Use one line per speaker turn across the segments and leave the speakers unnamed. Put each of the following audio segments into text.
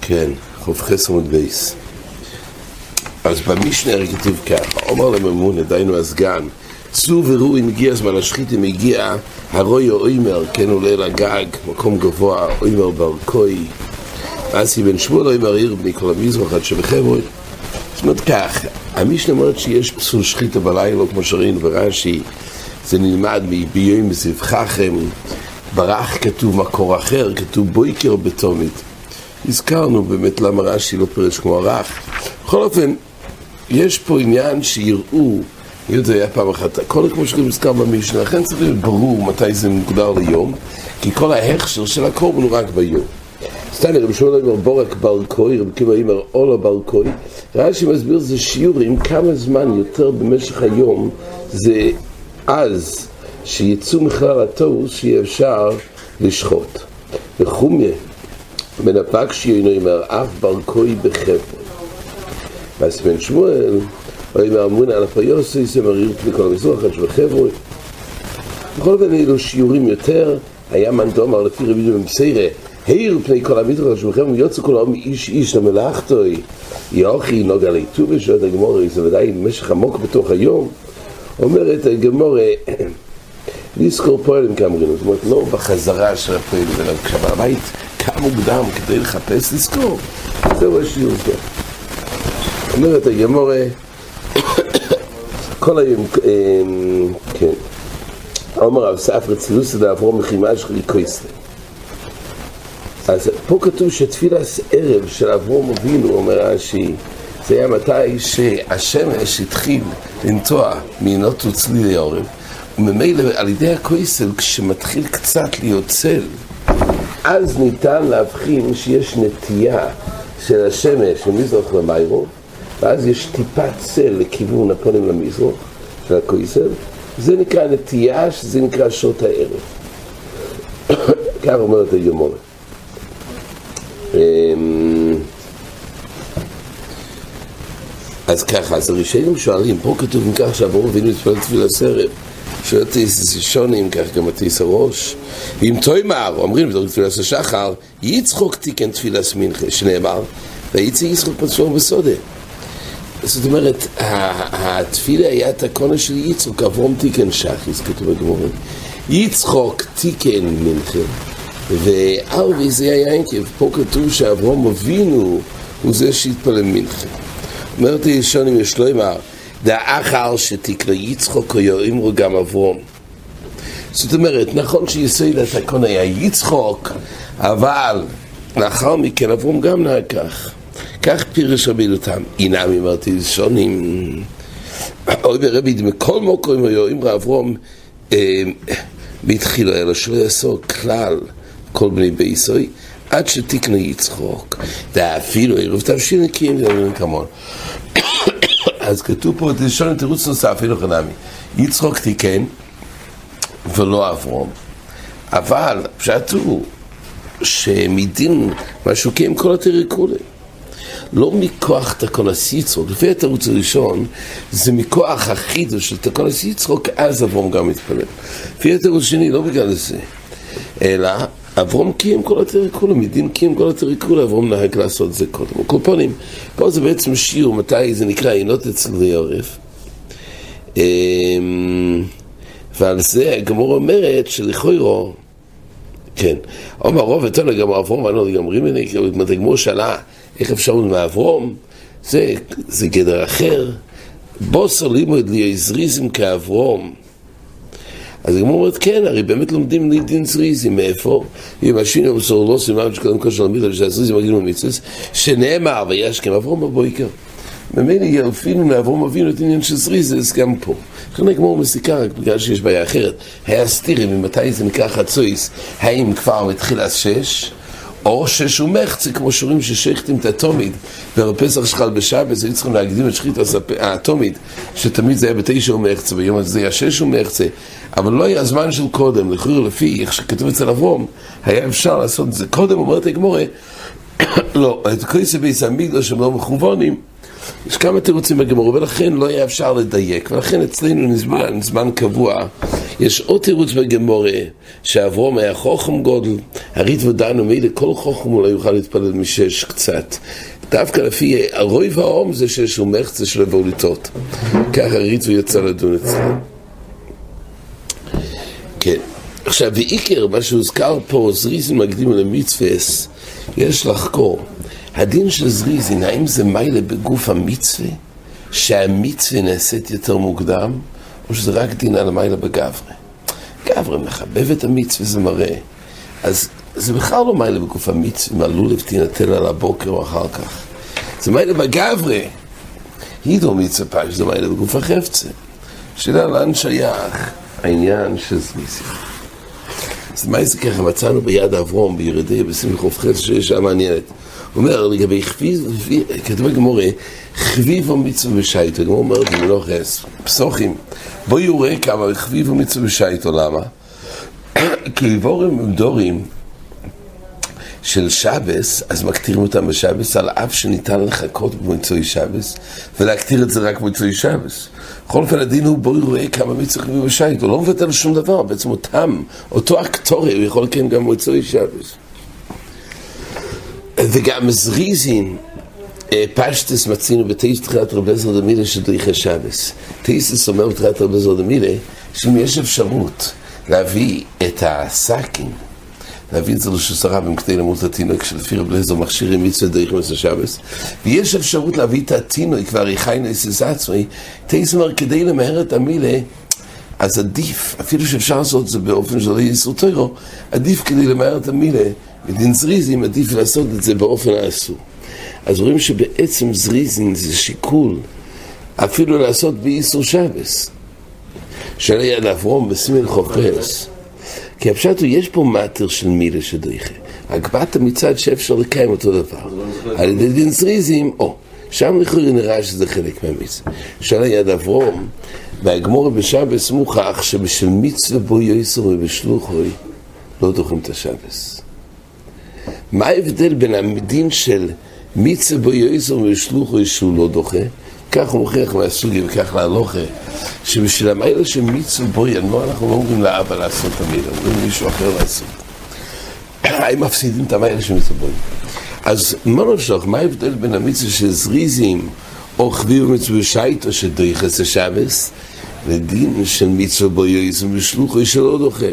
כן, ח"ח עמוד בייס. אז במשנה הרי כתוב ככה, אומר לממונה, דיינו הסגן, צאו וראו אם הגיע הזמן השחית, אם הגיע הרוי או אוימר, כן עולה לגג, מקום גבוה, אוימר ברקוי, אסי בן שמואל אוימר עיר בני כל המזרח עד שבחברון. זאת אומרת כך, המשנה אומרת שיש פסול שחיתה בלילה, כמו שראינו ברש"י, זה נלמד מביום זבחכם, ברח כתוב מקור אחר, כתוב בויקר בתומית. הזכרנו באמת למה רש"י לא פירש כמו הרח. בכל אופן, יש פה עניין שיראו, היות זה היה פעם אחת, הכל כמו שגם מוזכר במשנה, לכן צריך להיות ברור מתי זה מוגדר ליום, כי כל ההכשר של הקורבן הוא רק ביום. סתם רבי שמואל אומר בורק בר קוי, רבי קיבא אומר אולה בר קוי, רש"י מסביר זה שיעורים כמה זמן יותר במשך היום זה אז שיצאו מכלל התוס שיהיה אפשר לשחוט. וחומיה בן הפקשי אומר אף בר קוי בחברון. ואז בן שמואל, אומר אמונה על הפיוסי, זה מריר פני כל המזרח, עד שבחברון. בכל אופן אלו שיעורים יותר, היה מן דומר לפי רבי דומה מסיירה, העיר פני כל המזרח, שבחברון יוצא כל העם איש איש למלאכתוי, יאוכי נוגע ליטובי, שואלת הגמורה, זה ודאי משך עמוק בתוך היום. אומרת הגמורה, לזכור פועלים כאמרינו, זאת אומרת לא בחזרה של הפועלים, אלא כשבבית קם מוקדם כדי לחפש לזכור, זהו השיעור פה. אומרת הגמורה, כל היום, כן, אומר רב ספר צילוסא דאברום מחימש חליקויסא. אז פה כתוב שתפילת ערב של אברום אבינו, אומר רש"י, זה היה מתי שהשמש התחיל לנטוע מעינות וצלילי העורב, וממילא על ידי הכויסל, כשמתחיל קצת להיות צל, אז ניתן להבחין שיש נטייה של השמש ממזרח למיירו, ואז יש טיפת צל לכיוון הפונים למזרח של הכויסל, זה נקרא נטייה, שזה נקרא שעות הערב. כך אומרת הגמורה. אז ככה, אז הראשונים שואלים, פה כתוב אם כך שאברום אבינו התפלל תפילה סרב. שואל הטיס שונים, כך גם הטיס הראש. ואם תוימר, אומרים בתור תפילת השחר, יצחוק תיקן תפילה סמינכה, שנאמר, ויצא יצחוק פצפור בסודה. זאת אומרת, התפילה היה תקונה של יצחוק, אברום תיקן שחיס, כתוב בגמורים. יצחוק תיקן מנחה, וארבי זה היה ינקב, פה כתוב שאברום אבינו הוא זה שהתפלל מנחה. אומרת ישונים יש לו אמר, דאחר שתקרא יצחוק או יאמרו גם אברום. זאת אומרת, נכון שיסוד התקון היה יצחוק, אבל לאחר מכן אברום גם נהג כך. כך פירש רבי לותם. אינם אמרתי ישונים. אוי ברבי דמכל מוקרים או יאמרו אברום והתחילו אלו שלא יעשו כלל כל בני ביסוי עד שתקנה יצחוק. ואפילו תבשיל נקיים זה כמון. אז כתוב פה, לשון תירוץ נוסף, אפילו חנמי. יצחוק תיקן ולא אברום. אבל פשט הוא שמדין משוקי כל התריקולי. לא מכוח תקונס יצחוק, לפי התירוץ הראשון, זה מכוח החידוש של תקונס יצחוק, אז אברום גם מתפלל. לפי התירוץ השני, לא בגלל זה, אלא אברום קיים כל התריקולה, מדין קיים כל התריקולה, אברום נהג לעשות זה קודם. קופונים, פה זה בעצם שיעור, מתי זה נקרא עינות אצל עורף. ועל זה הגמור אומרת שלכוירו, כן, אומר רוב ותולה גם אברום, ואני לא גם רימני, כי הגמור שאלה איך אפשר מאברום, זה, זה גדר אחר. בוסר לימוד לי זריזם כאברום. אז הגמור אומרת, כן, הרי באמת לומדים לדין זריזים, מאיפה? אם השינו מסור לא סימן שקודם כל של המילה שהזריזים מגיעים למצווה, שנאמר, וישכם אברום בבויקר. ממילא ילפינו מאברום אבינו את עניין של זריזס גם פה. לכן הגמור מסיקה רק בגלל שיש בעיה אחרת. היה סטירים, ממתי זה נקרא חצויס, האם כבר מתחיל שש? או שש ומחצה, כמו שאומרים ששייכתם את התומיד, ובפסח שלך על בשבת, היו צריכים להקדים את שחית התומיד, שתמיד זה היה בתשע ומחצה, ביום הזה זה היה שש ומחצה, אבל לא היה זמן של קודם, לכאורה לפי איך שכתוב אצל אברום, היה אפשר לעשות את זה קודם, אומרת הגמורה, לא, את כויסי בייס המקדוש הם לא מכוונים, יש כמה תירוצים בגמור, ולכן לא היה אפשר לדייק, ולכן אצלנו נזמן, זמן קבוע, יש עוד תירוץ בגמורה, שאברום היה חוכם גודל, הריד ודנו מילה, כל חוכם לא יוכל להתפלל משש קצת. דווקא לפי הרוי והאום זה שיש הוא מחצה של הבוליטות. ככה הריד ויצא לדון אצלנו. כן. עכשיו, ואיקר, מה שהוזכר פה, זריזין מקדים למצווה, יש לחקור. הדין של זריזין, האם זה מיילה בגוף המצווה, שהמצווה נעשית יותר מוקדם, או שזה רק דין על המיילה בגברי? גברי מחבב את המצווה, זה מראה. אז זה בכלל לא מיילה בגוף המצווה, אם הלולב תינתן על הבוקר או אחר כך. זה מיילה בגברי. הידו מצווה פש, זה מיילה בגוף החפצה. שאלה לאן שייך העניין של זריזין. אז מה זה ככה, מצאנו ביד אברום, בירדי, בשמחוף חס, שיש שם מעניינת. הוא אומר, לגבי חביב, כתוב בגמורה, חביב ומצווה בשייטו, הגמור אומר במלוכס, פסוחים, בוא יורה כמה חביב ומצווה בשייטו, למה? כי דבורים הם דורים של שבס, אז מקטירים אותם בשבס, על אף שניתן לחכות במוצאי שבס, ולהקטיר את זה רק במוצאי שבס. בכל אופן הדין הוא בואי רואה כמה מצווה חביב בשייטו, הוא לא מבטל שום דבר, בעצם אותם, אותו אקטורי, הוא יכול לקיים גם במוצאי שבס. וגם זריזין, פשטס מצינו בטייס תחילת רב עזר דמילה של דריכי שבס. טייסס אומר בתחילת רב עזר דמילה, שאם יש אפשרות להביא את הסאקים, להביא את זה לשוסרבים כדי למות התינוק שלפי רב עזר מכשירים מצווה דריכי מצווה שבס, ויש אפשרות להביא את התינוק כבר יחי נסס עצמי, אומר כדי למהר את המילה, אז עדיף, אפילו שאפשר לעשות את זה באופן שלא יהיה איסור טרו, עדיף כדי למהר את המילה בדין זריזים עדיף לעשות את זה באופן האסור. אז רואים שבעצם זריזים זה שיקול אפילו לעשות באיסור שבס. שאלה יד אברום בסימן חופש. כי הפשט הוא, יש פה מטר של מילה שדריכה. הגבהת מצד שאפשר לקיים אותו דבר. על ידי דין זריזים, או, שם לכאורה נראה שזה חלק מהמצווה. שאלה יד אברום, והגמור בשבס מוכח שבשל מצווה בו יויסר ובשלוחוי לא דוחים את השבס. מה ההבדל בין הדין של מצווה בו יויסר ושלוחו שהוא לא דוחה? כך הוא מוכיח מהסוגיה וכך להלוכה, שבשביל המיילה של מצווה בו ינוע אנחנו לא אומרים לאבא לעשות את המילה, אומרים למישהו אחר לעשות. הם מפסידים את המיילה של מצווה בו. אז מה נפשך, מה ההבדל בין המצווה של זריזים או חביב מצווה שייטו שדריכס השבס לדין של מצווה בו יויסר ושלוחו שלא דוחה?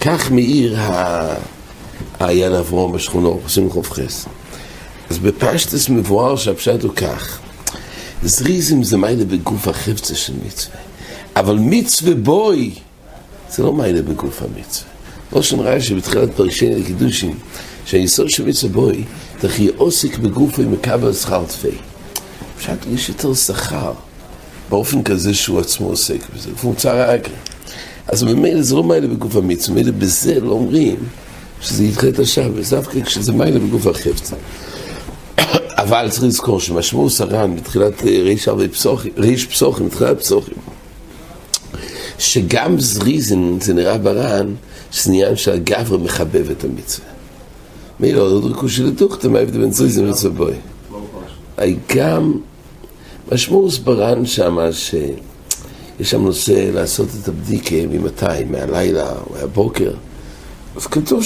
כך מאיר ה... היד אברום בשכונו, עושים חוף חס. אז בפשטס מבואר שהפשט הוא כך, זריזם זה מיילה בגוף החפצה של מצווה, אבל מצווה בוי זה לא מיילה בגוף המצווה. שם ראה שבתחילת פרשי לקידושים, שהיסוד של מצווה בוי, תכי עוסק בגוף ומקבל שכר תפי. פשט יש יותר שכר באופן כזה שהוא עצמו עוסק בזה, מוצר האגר. אז במילא זה לא מיילה בגוף המצווה, מילא בזה לא אומרים שזה ידחה את השבס, דווקא כשזה מיילה בגוף החפצה. אבל צריך לזכור שמשמעו סרן בתחילת ריש הרבה פסוחים, ריש פסוחים, בתחילת פסוחים, שגם זריזן, זה נראה ברן, שזה עניין שהגבר מחבב את המצווה. מי לא עוד רכוש של הדוכתא, מה ההבדל בין זריזן בוי? גם משמעו סברן שמה שיש שם נושא לעשות את הבדיקה ממתי, מהלילה או מהבוקר. אז כתוב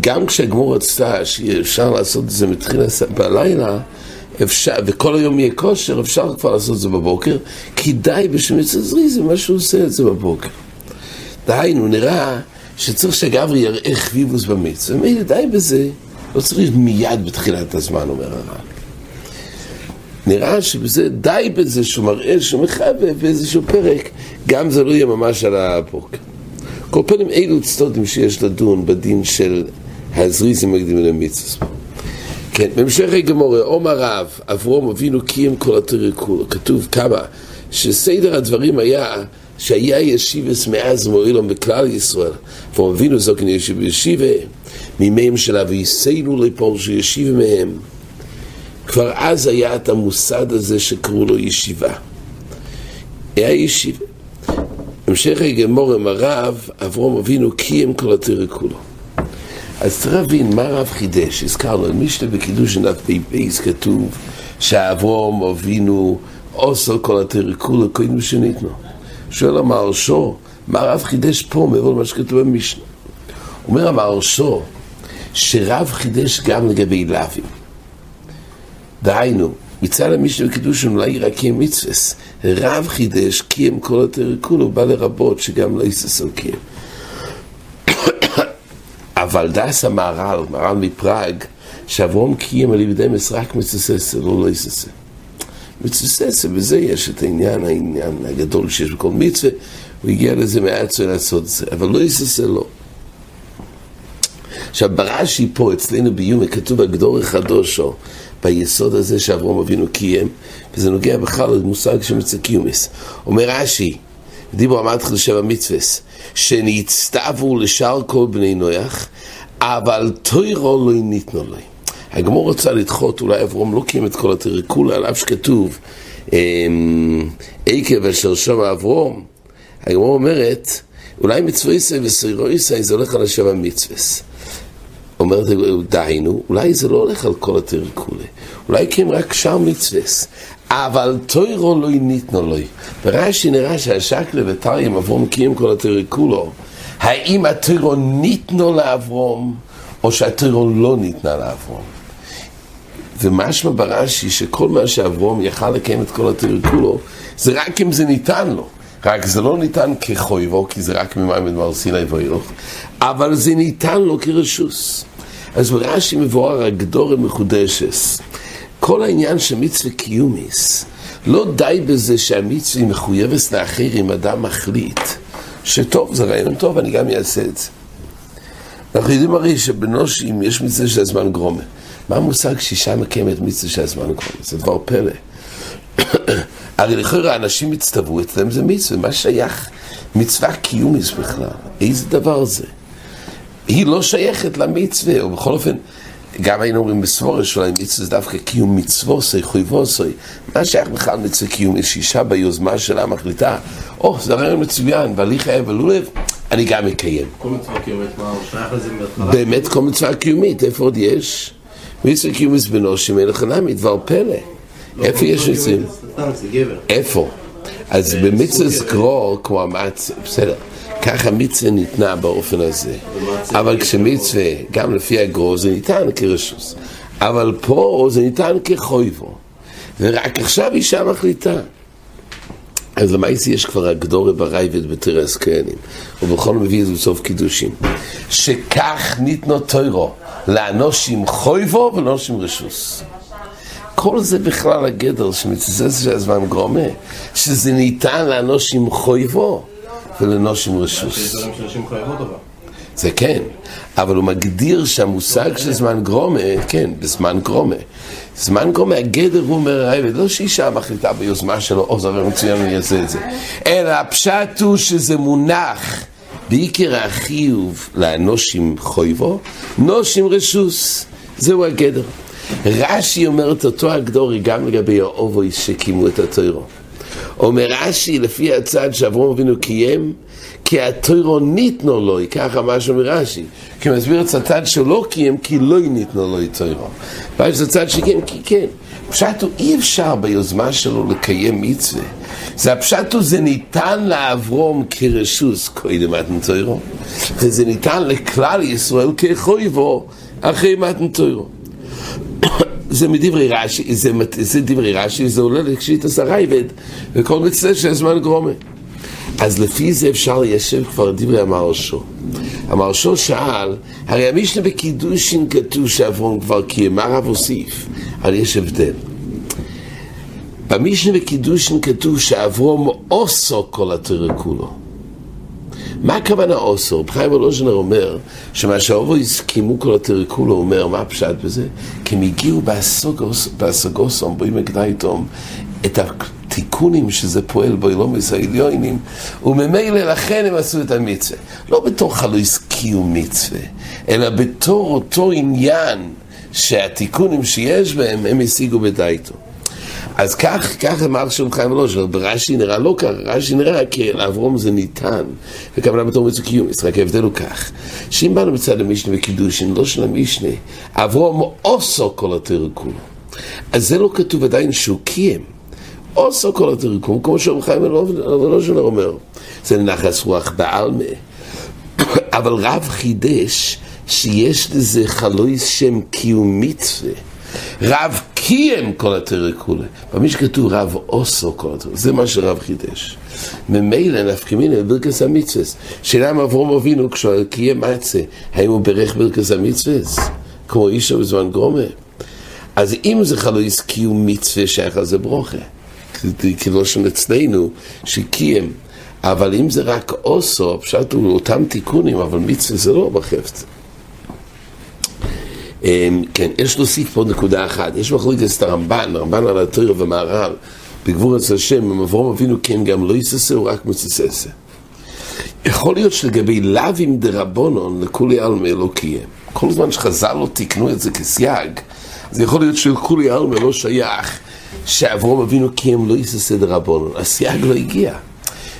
שגם כשהגמור רצתה שאפשר לעשות את זה מתחילה בלילה, אפשר, וכל היום יהיה כושר, אפשר כבר לעשות את זה בבוקר, כי די בשמיץ עזרי זה מה שהוא עושה את זה בבוקר. דהיינו, נראה שצריך שהגברי יראה חביבוס במצווה, ומילא די בזה, לא צריך מיד בתחילת הזמן, אומר הר"ן. נראה שבזה, די בזה שהוא מראה שהוא מחבב באיזשהו פרק, גם זה לא יהיה ממש על הבוקר. כל פנים אילו צדודים שיש לדון בדין של הזריזים מקדימים למצווה. כן, בהמשך הגמורה, עומר רב, אברום אבינו קיים כל התורה כולו. כתוב כמה, שסדר הדברים היה שהיה ישיבס מאז מועילום בכלל ישראל, ואברום אבינו זוקן ישיב בישיבה, מימיהם של אביסנו לפול שישיבה מהם. כבר אז היה את המוסד הזה שקראו לו ישיבה. היה ישיבה. המשך הגמור עם הרב, אברום אבינו קיים כל התרא כולו. אז צריך להבין מה הרב חידש, הזכרנו, על משנה בקידוש ענף פ"פ כתוב שאברום אבינו עושה כל התרא כולו, קודם שניתנו. שואל המהרשו, מה הרב חידש פה מעבר למה שכתוב במשנה? אומר המהרשו שרב חידש גם לגבי לאווים. דהיינו, מצד המשנה וקידוש אולי רק קיים מצווס. רב חידש קיים כל התרא כולו, בא לרבות שגם לא יססו קיים. אבל דס המהר"ל, מהר"ל מפראג, שאברום קיים על ידי רק מצססה, לא לא יססה. מצססה, וזה יש את העניין, העניין הגדול שיש בכל מצווה, הוא הגיע לזה מעצו לעשות את זה, אבל לא יססה לא. עכשיו ברש"י פה אצלנו ביומי כתוב הגדור החדושו ביסוד הזה שאברום אבינו קיים וזה נוגע בכלל למושג של מצא קיומיס אומר רש"י דיבור אמרתי לך לשבע מצווס שנצטוו לשאר כל בני נויח אבל תוירו לא ניתנו לו. הגמור רוצה לדחות אולי אברום לא קיים את כל התרקולה על אף שכתוב אמ, עקב אשר שומע אברום הגמור אומרת אולי מצווה ישראל וסירו ישראל זה הולך על השבע מצווס אומרת דהיינו, אולי זה לא הולך על כל התרקולה, אולי כי הם רק שאר מצווס, אבל תוירו לא ניתנו לו. ברש"י נראה שהשקלה וטריים אברום קיים כל התרקולו, האם התוירו ניתנו לאברום, או שהתוירו לא ניתנה לאברום? ומשמע ברש"י שכל מה שאברום יכל לקיים את כל התרקולו, זה רק אם זה ניתן לו. רק זה לא ניתן כחויבו, כי זה רק ממים ודבר סיני ואילוך, אבל זה ניתן לו כרשוס. אז ברש"י מבואר הגדור המחודשס. כל העניין של מצווה קיומיס, לא די בזה שהמצווה מחויבת לאחר אם אדם מחליט שטוב, זה רעיון טוב, אני גם אעשה את זה. אנחנו יודעים הרי שבנושים יש מצווה של הזמן גרומה. מה המושג שאישה מקיימת מצווה של הזמן גרומה? זה דבר פלא. הרי לכאורה אנשים הצטוו, אצלם זה מצווה, מה שייך מצווה קיומיס בכלל? איזה דבר זה? היא לא שייכת למצווה, ובכל אופן, גם היינו אומרים בסבורש, אולי מצווה זה דווקא קיום מצווסי, חויבוסי. מה שייך בכלל מצווה קיום? יש אישה ביוזמה שלה מחליטה, או, oh, זה רעיון מצוין, ואלי חייב ולולב, אני גם אקיים.
כל מצווה קיומית, מה שייך לזה
מהתחלה? באמת כל מצווה קיומית, איפה עוד יש? מצווה קיומית בנושים, אין לך נמי, דבר פלא. לא, איפה יש מצווים? איפה? אז במצווה זכרו, כמו אמרת, בסדר. ככה מצווה ניתנה באופן הזה. אבל כשמצווה, גם לפי הגרו, זה ניתן כרשוס. אבל פה זה ניתן כחויבו. ורק עכשיו אישה מחליטה. אז למעשה יש כבר הגדורי ברייבד בתרס כהנים, ובכל מביא את זה בסוף קידושים. שכך ניתנו תוירו, לאנושים חויבו ולאנושים רשוס. כל זה בכלל הגדר שמצטט של הזמן גרומה, שזה ניתן לאנושים חויבו. ולנושים רשוס. זה כן, אבל הוא מגדיר שהמושג של זמן גרומה, כן, בזמן גרומה. זמן גרומה, הגדר הוא אומר, לא שאישה מחליטה ביוזמה שלו, או זה מצוין, אני אעשה את זה. אלא הפשט הוא שזה מונח בעיקר החיוב לאנושים חויבו, נושים רשוס. זהו הגדר. רש"י אומר את אותו הגדורי גם לגבי האובוי שקימו את התוירו. אומר רש"י, לפי הצד שאברום אבינו קיים, כי התוירו ניתנו לו, ככה משהו מרש"י. כי הוא מסביר את הצד שלא קיים, כי לא ניתנו לו תוירו. ואז זה הצד שקיים, כי כן. פשט הוא אי אפשר ביוזמה שלו לקיים מצווה. זה הפשט הוא, זה ניתן לאברום כרשוס קודם מתן תוירו, וזה ניתן לכלל ישראל כחויבו אחרי מתן תוירו. זה מדברי רש"י, זה, זה דברי רש"י, זה עולה לקשית הסרייבד, וכל מצווה של זמן גרומה. אז לפי זה אפשר ליישב כבר דברי המרשו. המרשו שאל, הרי המשנה בקידושין כתוב שאברום כבר קיים, מה רב הוסיף? אבל יש הבדל. במשנה בקידושין כתוב שאברום עושו כל התרא כולו. מה הכוונה אוסו? חיים ולוז'נר אומר שמה שהאובו הסכימו כל התרקולו, אומר, מה הפשט בזה? כי הם הגיעו בהשגוסום, בואי מגדייתום, את התיקונים שזה פועל בו, לא מסעיליונים, וממילא לכן הם עשו את המצווה. לא בתור חלויס קיום מצווה, אלא בתור אותו עניין שהתיקונים שיש בהם, הם השיגו בדייתו. אז כך, כך אמר שם חיים ולושר, ברש"י נראה לא כך, רש"י נראה כי לאברום זה ניתן, וכוונה בתור מצווה קיומית, רק ההבדל הוא כך, שאם באנו מצד המשנה וקידושין, לא של המשנה, אברום עושו כל התרא כולו. אז זה לא כתוב עדיין שהוא קיים, עושו כל התריקום, כמו שאומר חיים אלוז'נר אומר. זה נחס רוח בעלמה. אבל רב חידש שיש לזה חלויס שם קיום מצווה. רב קיים כל התרא כולי. במי שכתוב רב עושו כל התרא, זה מה שרב חידש. ממילא נפקא מינא ברכס המצווה. שאלה אם אברום אבינו כשהוא קיים מצה, האם הוא ברך ברכס המצווה? כמו אישו בזמן גרומה. אז אם זה חלויס קיום מצווה שייך לזה ברוכה. כאילו שם אצלנו שקיים. אבל אם זה רק אוסו, פשוט הוא אותם תיקונים, אבל מצווה זה לא בחפץ. אמ, כן, יש להוסיף פה נקודה אחת, יש מחלוקת את הרמב"ן, הרמב"ן על התויר ומהר"ל, בגבור אצל השם, אם אברום אבינו כן גם לא יססה, הוא רק מצססה. יכול להיות שלגבי לאווים דרבונון לכולי עלמא לא קיים. כל זמן שחז"ל לא תיקנו את זה כסייג, זה יכול להיות שלכולי עלמא לא שייך שאברום אבינו קיים לא יססה דרבונון. הסייג לא הגיע.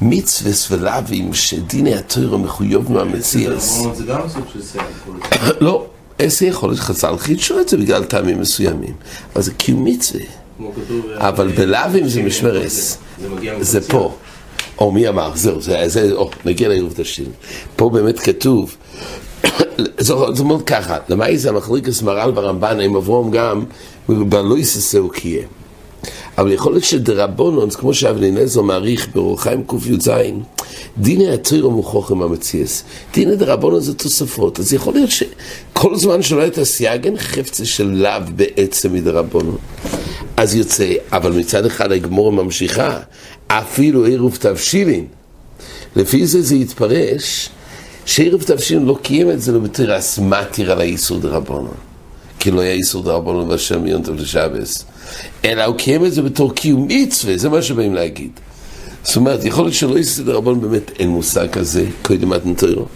מצווה ולאווים שדיני התוירו מחויב מהמציאס.
זה גם סוג של סייג.
לא, איזה יכול להיות חז"ל חידשו את זה בגלל טעמים מסוימים. אבל זה קיום מצווה. אבל בלאווים זה משמרס. זה פה. או מי אמר, זהו, זה, זה, או, נגיע לעירוב תשתין. פה באמת כתוב, זאת אומרת ככה, למה זה המחליקס מר"ל ברמב"ן, הם עברו גם, בלויסס הוא קיים. אבל יכול להיות שדרבונון, כמו שאבנינזו מעריך באור חיים קי"ז, דיני התוירו מוכוחם המציאס. דיני דרבונון זה תוספות. אז יכול להיות שכל זמן שלא הייתה סייג, אין חפצה של לאו בעצם מדרבונון. אז יוצא, אבל מצד אחד הגמור ממשיכה, אפילו עירוב תבשילין. לפי זה זה יתפרש שעירוב תבשילין לא קיים את זה לא בתרס מתיר על האיסור דרבונון. כי לא היה איסור דרבנון והשם יונטוב לשבס, אלא הוא קיים את זה בתור קיום מצווה, זה מה שבאים להגיד. זאת אומרת, יכול להיות שלא איסור דרבנון באמת אין מושג כזה, קודם מתנתרו.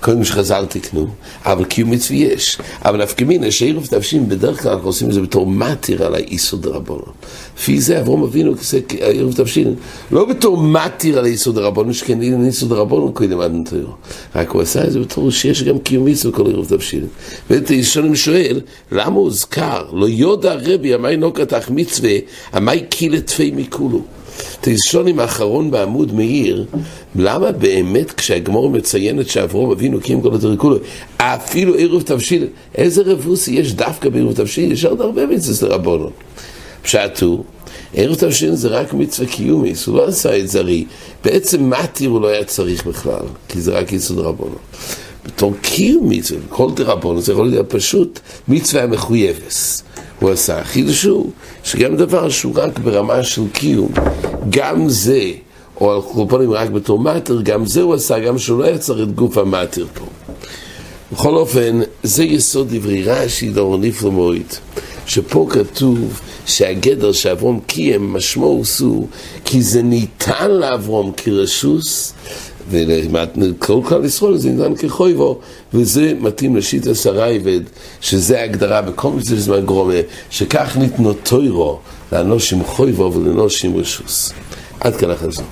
קודם שחז"ל תקנו, אבל קיום מצווה יש. אבל נפקא מינא שערב תבשים, בדרך כלל אנחנו עושים את זה בתור מתיר על האיסור דרבנון. לפי זה אברום אבינו כזה ערב תבשים, לא בתור מתיר על האיסור דרבנון, שכן אין איסור דרבנון קודם מתנתרו. רק הוא עשה את זה בתור שיש גם קיום מצווה בכל ערב תבשים. ואת ישונים שואל, למה הוזכר? לא יודע רבי, המאי נוקתך מצווה, המאי קילת תפי מכולו. תשונים האחרון בעמוד מאיר, למה באמת כשהגמור מציינת שאברום אבינו קיים כל התרקולו, אפילו עירוב תבשיל, איזה רבוסי יש דווקא בעירוב תבשיל? יש עוד הרבה מצוות לרבונו. פשט עירוב תבשיל זה רק מצווה קיומיס, הוא לא עשה את זה הרי, בעצם מתיר הוא לא היה צריך בכלל, כי זה רק יסוד רבונו. בתור קיום מצווה, כל דרבונו זה יכול להיות פשוט מצווה המחויבס. הוא עשה. חידוש הוא שגם דבר שהוא רק ברמה של קיום, גם זה, או על קופונים רק בתור מטר, גם זה הוא עשה, גם שהוא לא יצר את גוף המטר פה. בכל אופן, זה יסוד דברי רש"י דור נפלא שפה כתוב שהגדר שאברום קיים משמעו הוא כי זה ניתן לאברום כרשוס וכל כלל ישראל זה ניתן כחויבו, וזה מתאים לשיטה סרייבד, שזה ההגדרה בכל מיני זמן גרומה, שכך ניתנו תוירו לאנושים חויבו ולאנושים רשוס. עד כאן החזור.